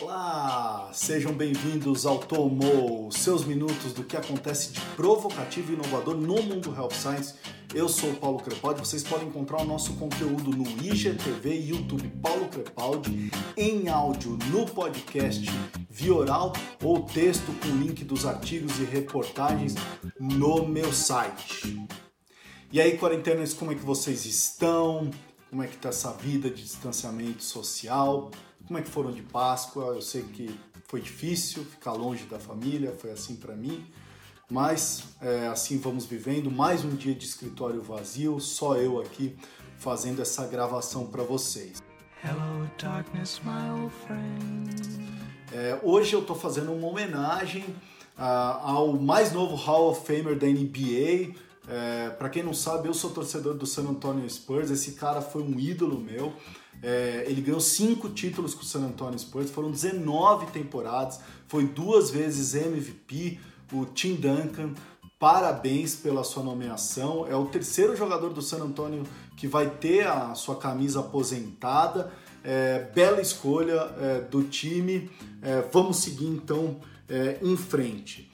Olá, sejam bem-vindos ao Tomo, seus minutos do que acontece de provocativo e inovador no mundo Health Science. Eu sou o Paulo Crepaldi, vocês podem encontrar o nosso conteúdo no IGTV YouTube Paulo Crepaldi, em áudio no podcast via oral ou texto com link dos artigos e reportagens no meu site. E aí, quarentenas, como é que vocês estão? Como é que tá essa vida de distanciamento social? Como é que foram de Páscoa? Eu sei que foi difícil ficar longe da família, foi assim para mim, mas é, assim vamos vivendo. Mais um dia de escritório vazio, só eu aqui fazendo essa gravação para vocês. Hello, darkness, é, hoje eu estou fazendo uma homenagem uh, ao mais novo Hall of Famer da NBA. É, para quem não sabe, eu sou torcedor do San Antonio Spurs. Esse cara foi um ídolo meu. É, ele ganhou cinco títulos com o San Antonio Spurs, foram 19 temporadas, foi duas vezes MVP, o Tim Duncan. Parabéns pela sua nomeação. É o terceiro jogador do San Antonio que vai ter a sua camisa aposentada. É, bela escolha é, do time. É, vamos seguir então é, em frente.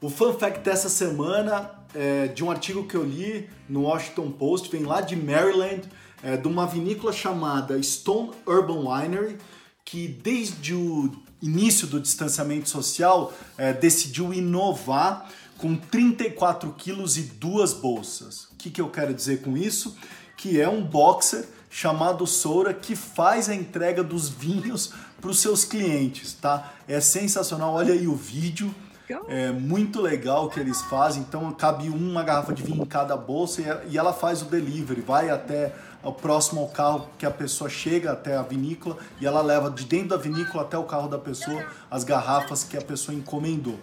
O fun fact dessa semana é de um artigo que eu li no Washington Post, vem lá de Maryland é, de uma vinícola chamada Stone Urban Winery, que desde o início do distanciamento social é, decidiu inovar com 34 quilos e duas bolsas. O que, que eu quero dizer com isso? Que é um boxer chamado Soura que faz a entrega dos vinhos para os seus clientes, tá? É sensacional. Olha aí o vídeo. É muito legal o que eles fazem. Então cabe uma garrafa de vinho em cada bolsa e ela faz o delivery, vai até próximo ao carro que a pessoa chega até a vinícola e ela leva de dentro da vinícola até o carro da pessoa as garrafas que a pessoa encomendou.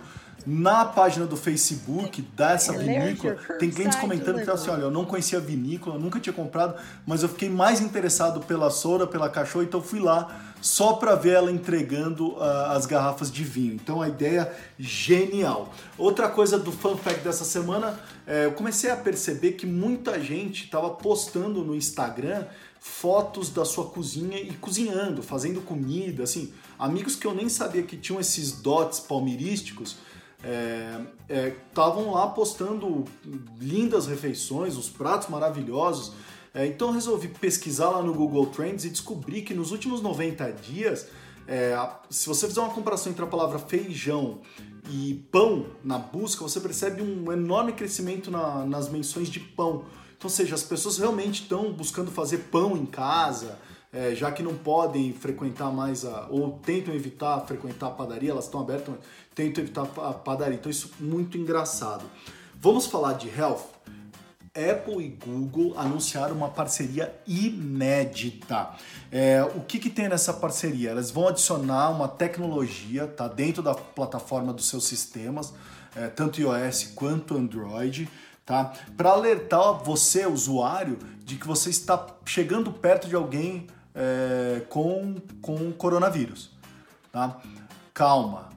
Na página do Facebook dessa vinícola, tem clientes comentando que assim, olha, eu não conhecia a vinícola, nunca tinha comprado, mas eu fiquei mais interessado pela Soura, pela cachorra, então fui lá só para ver ela entregando uh, as garrafas de vinho. Então a ideia genial. Outra coisa do fun fact dessa semana, é, eu comecei a perceber que muita gente estava postando no Instagram fotos da sua cozinha e cozinhando, fazendo comida, assim, amigos que eu nem sabia que tinham esses dots palmeirísticos estavam é, é, lá postando lindas refeições, os pratos maravilhosos. É, então resolvi pesquisar lá no Google Trends e descobri que nos últimos 90 dias, é, se você fizer uma comparação entre a palavra feijão e pão na busca, você percebe um enorme crescimento na, nas menções de pão. Então, ou seja, as pessoas realmente estão buscando fazer pão em casa, é, já que não podem frequentar mais a, ou tentam evitar frequentar a padaria, elas estão abertas, tentam evitar a padaria. Então isso é muito engraçado. Vamos falar de health. Apple e Google anunciaram uma parceria inédita. É, o que, que tem nessa parceria? Elas vão adicionar uma tecnologia tá, dentro da plataforma dos seus sistemas, é, tanto iOS quanto Android, tá, para alertar você, usuário, de que você está chegando perto de alguém é, com, com coronavírus. Tá? Calma.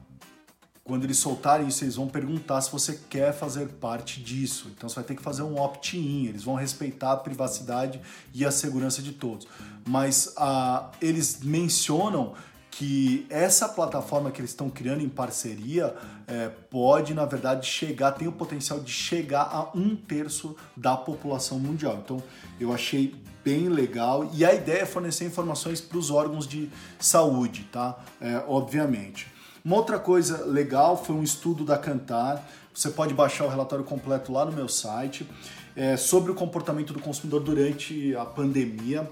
Quando eles soltarem isso, eles vão perguntar se você quer fazer parte disso. Então você vai ter que fazer um opt-in. Eles vão respeitar a privacidade e a segurança de todos. Mas ah, eles mencionam que essa plataforma que eles estão criando em parceria é, pode, na verdade, chegar, tem o potencial de chegar a um terço da população mundial. Então, eu achei bem legal e a ideia é fornecer informações para os órgãos de saúde, tá? É, obviamente. Uma outra coisa legal foi um estudo da Cantar. Você pode baixar o relatório completo lá no meu site é, sobre o comportamento do consumidor durante a pandemia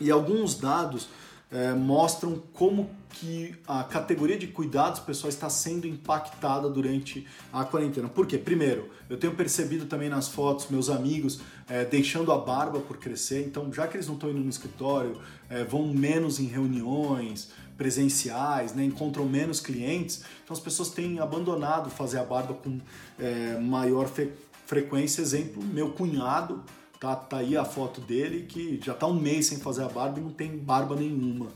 e alguns dados é, mostram como que a categoria de cuidados pessoais está sendo impactada durante a quarentena. Por quê? Primeiro, eu tenho percebido também nas fotos meus amigos é, deixando a barba por crescer, então já que eles não estão indo no escritório, é, vão menos em reuniões presenciais, né, encontram menos clientes, então as pessoas têm abandonado fazer a barba com é, maior frequência. Exemplo, meu cunhado Tá, tá aí a foto dele que já tá um mês sem fazer a barba e não tem barba nenhuma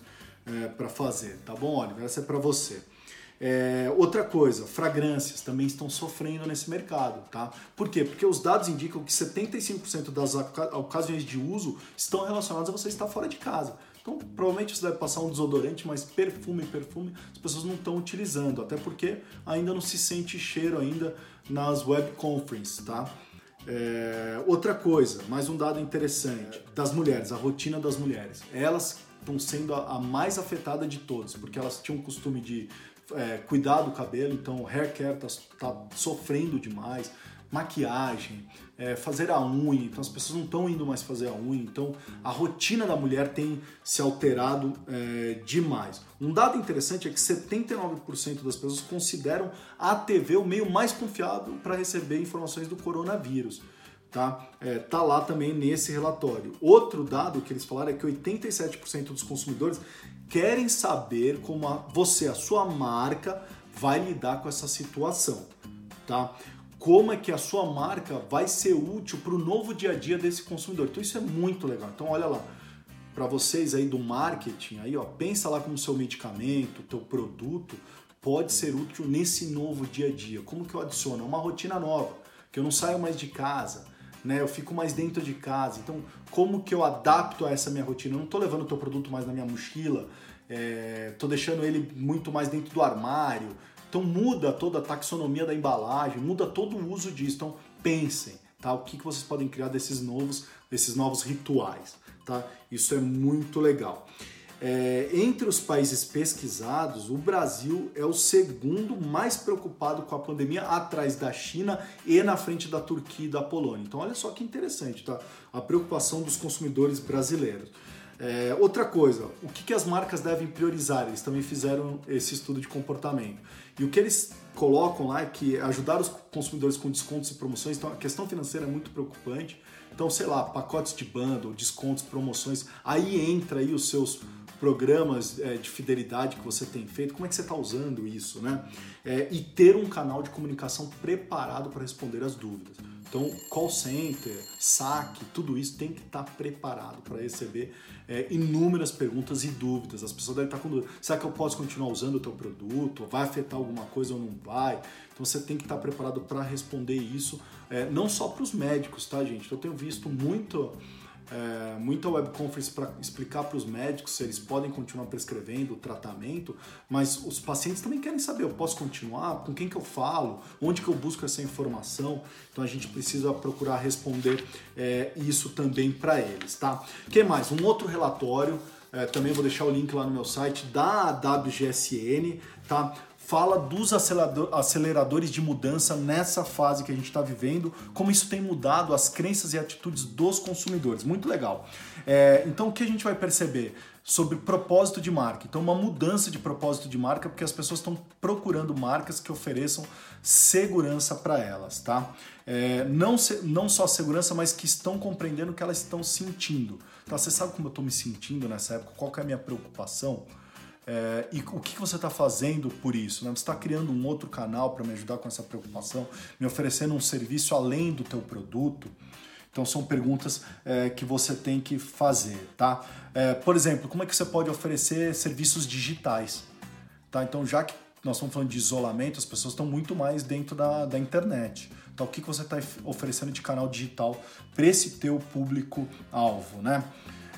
é, para fazer, tá bom, Oliver? Essa é para você. É, outra coisa, fragrâncias também estão sofrendo nesse mercado, tá? Por quê? Porque os dados indicam que 75% das ocasiões de uso estão relacionadas a você estar fora de casa. Então, provavelmente você deve passar um desodorante, mas perfume, perfume, as pessoas não estão utilizando, até porque ainda não se sente cheiro ainda nas web conferences, tá? É, outra coisa, mais um dado interessante, das mulheres, a rotina das mulheres. Elas estão sendo a, a mais afetada de todas, porque elas tinham o costume de é, cuidar do cabelo, então hair care está tá sofrendo demais maquiagem, é, fazer a unha, então as pessoas não estão indo mais fazer a unha, então a rotina da mulher tem se alterado é, demais. Um dado interessante é que 79% das pessoas consideram a TV o meio mais confiável para receber informações do coronavírus. Tá? É, tá lá também nesse relatório. Outro dado que eles falaram é que 87% dos consumidores querem saber como a, você, a sua marca, vai lidar com essa situação. Tá? como é que a sua marca vai ser útil para o novo dia a dia desse consumidor. Então isso é muito legal. Então olha lá, para vocês aí do marketing, aí ó, pensa lá como seu medicamento, teu produto pode ser útil nesse novo dia a dia. Como que eu adiciono? Uma rotina nova, que eu não saio mais de casa, né? Eu fico mais dentro de casa. Então, como que eu adapto a essa minha rotina? Eu não estou levando o teu produto mais na minha mochila, estou é, deixando ele muito mais dentro do armário, então muda toda a taxonomia da embalagem, muda todo o uso disso. Então pensem, tá? O que, que vocês podem criar desses novos, desses novos rituais, tá? Isso é muito legal. É, entre os países pesquisados, o Brasil é o segundo mais preocupado com a pandemia, atrás da China e na frente da Turquia e da Polônia. Então, olha só que interessante, tá? A preocupação dos consumidores brasileiros. É, outra coisa, o que, que as marcas devem priorizar? Eles também fizeram esse estudo de comportamento. E o que eles colocam lá é que ajudar os consumidores com descontos e promoções, então a questão financeira é muito preocupante. Então, sei lá, pacotes de bundle, descontos, promoções, aí entra aí os seus programas é, de fidelidade que você tem feito, como é que você está usando isso, né? É, e ter um canal de comunicação preparado para responder as dúvidas. Então, call center, saque, tudo isso tem que estar tá preparado para receber é, inúmeras perguntas e dúvidas. As pessoas devem estar com dúvida. Será que eu posso continuar usando o teu produto? Vai afetar alguma coisa ou não vai? Então, você tem que estar tá preparado para responder isso, é, não só para os médicos, tá, gente? Eu tenho visto muito é, muita web conference para explicar para os médicos se eles podem continuar prescrevendo o tratamento, mas os pacientes também querem saber, eu posso continuar? Com quem que eu falo? Onde que eu busco essa informação? Então a gente precisa procurar responder é, isso também para eles, tá? que mais? Um outro relatório, é, também vou deixar o link lá no meu site, da WGSN, tá? Fala dos aceleradores de mudança nessa fase que a gente está vivendo, como isso tem mudado as crenças e atitudes dos consumidores. Muito legal. É, então, o que a gente vai perceber? Sobre propósito de marca. Então, uma mudança de propósito de marca, porque as pessoas estão procurando marcas que ofereçam segurança para elas, tá? É, não, se, não só segurança, mas que estão compreendendo o que elas estão sentindo. Tá? Você sabe como eu estou me sentindo nessa época? Qual é a minha preocupação? É, e o que você está fazendo por isso? Né? Você está criando um outro canal para me ajudar com essa preocupação, me oferecendo um serviço além do teu produto? Então são perguntas é, que você tem que fazer, tá? É, por exemplo, como é que você pode oferecer serviços digitais? Tá? Então já que nós estamos falando de isolamento, as pessoas estão muito mais dentro da, da internet. Então o que, que você está oferecendo de canal digital para esse teu público-alvo, né?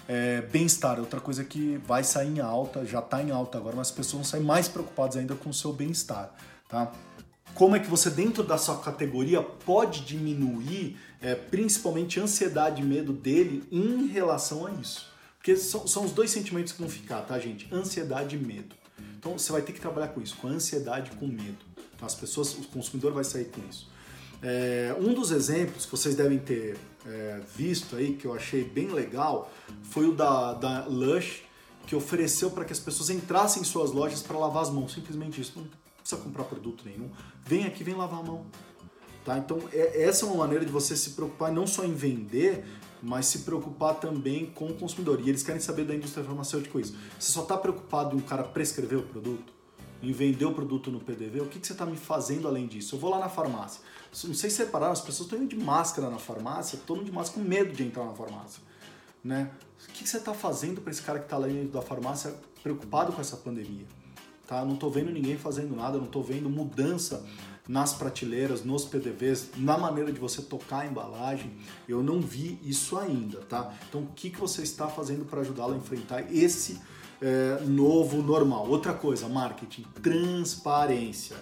É, bem-estar, outra coisa que vai sair em alta, já está em alta agora, mas as pessoas vão sair mais preocupadas ainda com o seu bem-estar, tá? Como é que você, dentro da sua categoria, pode diminuir é, principalmente ansiedade e medo dele em relação a isso? Porque são, são os dois sentimentos que vão ficar, tá, gente? Ansiedade e medo. Então você vai ter que trabalhar com isso, com ansiedade e com medo. Então as pessoas, o consumidor vai sair com isso. É, um dos exemplos que vocês devem ter é, visto aí, que eu achei bem legal, foi o da, da Lush, que ofereceu para que as pessoas entrassem em suas lojas para lavar as mãos. Simplesmente isso. Não precisa comprar produto nenhum. Vem aqui, vem lavar a mão. Tá? Então, é, essa é uma maneira de você se preocupar não só em vender, mas se preocupar também com o consumidor. E eles querem saber da indústria farmacêutica isso. Você só está preocupado em um cara prescrever o produto? Em vender o produto no PDV? O que, que você está me fazendo além disso? Eu vou lá na farmácia. Não sei se separaram, as pessoas estão indo de máscara na farmácia, estão de máscara com medo de entrar na farmácia. Né? O que você está fazendo para esse cara que está lá dentro da farmácia preocupado com essa pandemia? tá? Não tô vendo ninguém fazendo nada, não tô vendo mudança nas prateleiras, nos PDVs, na maneira de você tocar a embalagem. Eu não vi isso ainda, tá? Então, o que, que você está fazendo para ajudá-lo a enfrentar esse é, novo normal? Outra coisa, marketing, transparência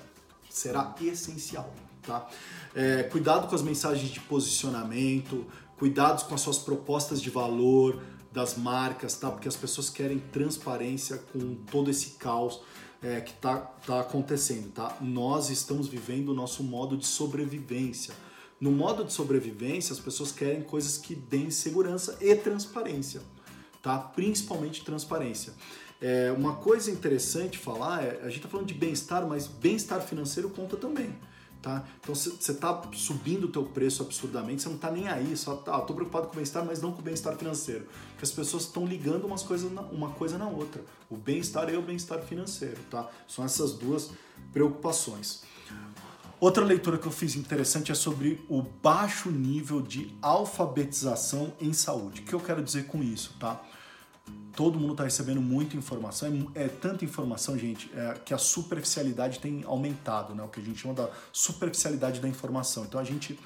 será essencial, tá? É, cuidado com as mensagens de posicionamento, cuidados com as suas propostas de valor das marcas, tá? Porque as pessoas querem transparência com todo esse caos é, que está tá acontecendo, tá? Nós estamos vivendo o nosso modo de sobrevivência. No modo de sobrevivência, as pessoas querem coisas que deem segurança e transparência, tá? Principalmente transparência. É, uma coisa interessante falar é, a gente está falando de bem-estar, mas bem-estar financeiro conta também. Tá? Então você está subindo o teu preço absurdamente, você não está nem aí, só tá, tô preocupado com o bem-estar, mas não com o bem-estar financeiro. Porque as pessoas estão ligando umas coisas na, uma coisa na outra. O bem-estar e o bem-estar financeiro, tá? São essas duas preocupações. Outra leitura que eu fiz interessante é sobre o baixo nível de alfabetização em saúde. O que eu quero dizer com isso, tá? todo mundo está recebendo muita informação. É, é tanta informação, gente, é, que a superficialidade tem aumentado, né? O que a gente chama da superficialidade da informação. Então a gente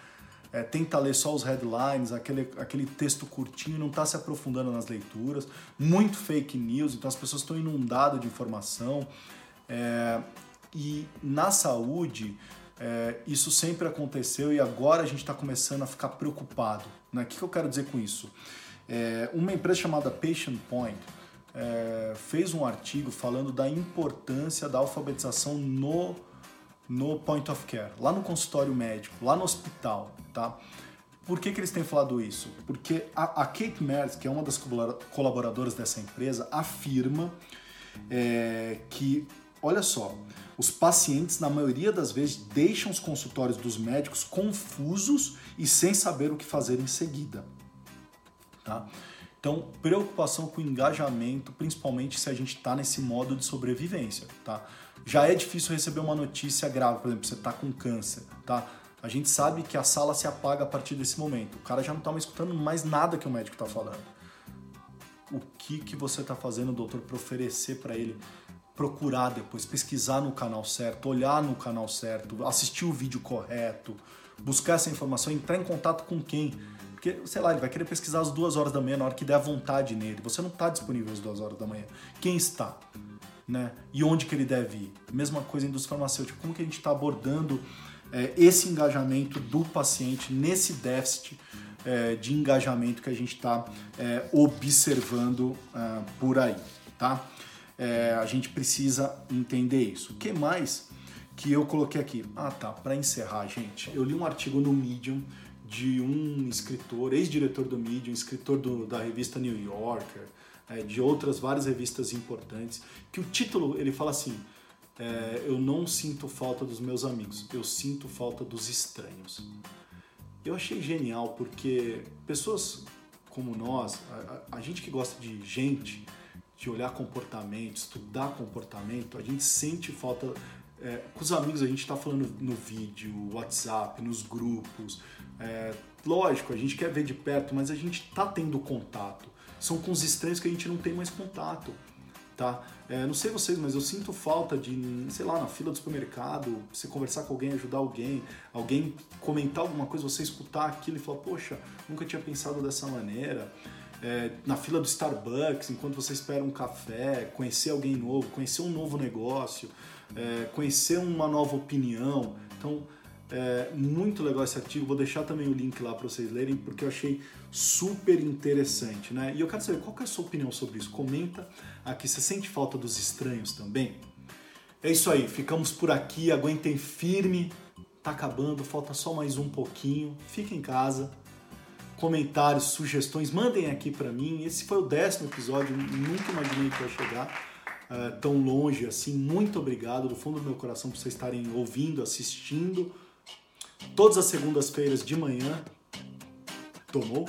é, tenta ler só os headlines, aquele, aquele texto curtinho, não está se aprofundando nas leituras. Muito fake news, então as pessoas estão inundadas de informação. É, e na saúde, é, isso sempre aconteceu e agora a gente está começando a ficar preocupado. Né? O que, que eu quero dizer com isso? É, uma empresa chamada Patient Point é, fez um artigo falando da importância da alfabetização no, no point of care, lá no consultório médico, lá no hospital, tá? Por que, que eles têm falado isso? Porque a, a Kate Merz, que é uma das colaboradoras dessa empresa, afirma é, que, olha só, os pacientes, na maioria das vezes, deixam os consultórios dos médicos confusos e sem saber o que fazer em seguida. Tá? Então, preocupação com o engajamento, principalmente se a gente está nesse modo de sobrevivência. Tá? Já é difícil receber uma notícia grave, por exemplo, você está com câncer. Tá? A gente sabe que a sala se apaga a partir desse momento. O cara já não está mais escutando mais nada que o médico está falando. O que, que você está fazendo, doutor, para oferecer para ele? Procurar depois, pesquisar no canal certo, olhar no canal certo, assistir o vídeo correto, buscar essa informação, entrar em contato com quem? Porque, sei lá, ele vai querer pesquisar às duas horas da manhã na hora que der vontade nele. Você não está disponível às duas horas da manhã. Quem está? Né? E onde que ele deve ir? Mesma coisa em indústria farmacêutica. Como que a gente está abordando é, esse engajamento do paciente nesse déficit é, de engajamento que a gente está é, observando é, por aí, tá? É, a gente precisa entender isso. O que mais que eu coloquei aqui? Ah, tá. Para encerrar, gente, eu li um artigo no Medium de um escritor, ex-diretor do Medium, escritor do, da revista New Yorker, é, de outras várias revistas importantes, que o título ele fala assim: é, Eu não sinto falta dos meus amigos, eu sinto falta dos estranhos. Eu achei genial porque pessoas como nós, a, a gente que gosta de gente, de olhar comportamento, estudar comportamento, a gente sente falta. É, com os amigos a gente está falando no vídeo, WhatsApp, nos grupos, é, lógico, a gente quer ver de perto, mas a gente tá tendo contato. São com os estranhos que a gente não tem mais contato. Tá? É, não sei vocês, mas eu sinto falta de, sei lá, na fila do supermercado, você conversar com alguém, ajudar alguém, alguém comentar alguma coisa, você escutar aquilo e falar, poxa, nunca tinha pensado dessa maneira. É, na fila do Starbucks, enquanto você espera um café, conhecer alguém novo, conhecer um novo negócio, é, conhecer uma nova opinião. Então, é muito legal esse artigo, vou deixar também o link lá para vocês lerem, porque eu achei super interessante, né? E eu quero saber qual é a sua opinião sobre isso. Comenta aqui, você sente falta dos estranhos também? É isso aí, ficamos por aqui, aguentem firme, tá acabando, falta só mais um pouquinho. Fique em casa. Comentários, sugestões, mandem aqui para mim. Esse foi o décimo episódio, nunca imaginei que ia chegar uh, tão longe assim. Muito obrigado do fundo do meu coração por vocês estarem ouvindo, assistindo todas as segundas-feiras de manhã. Tomou?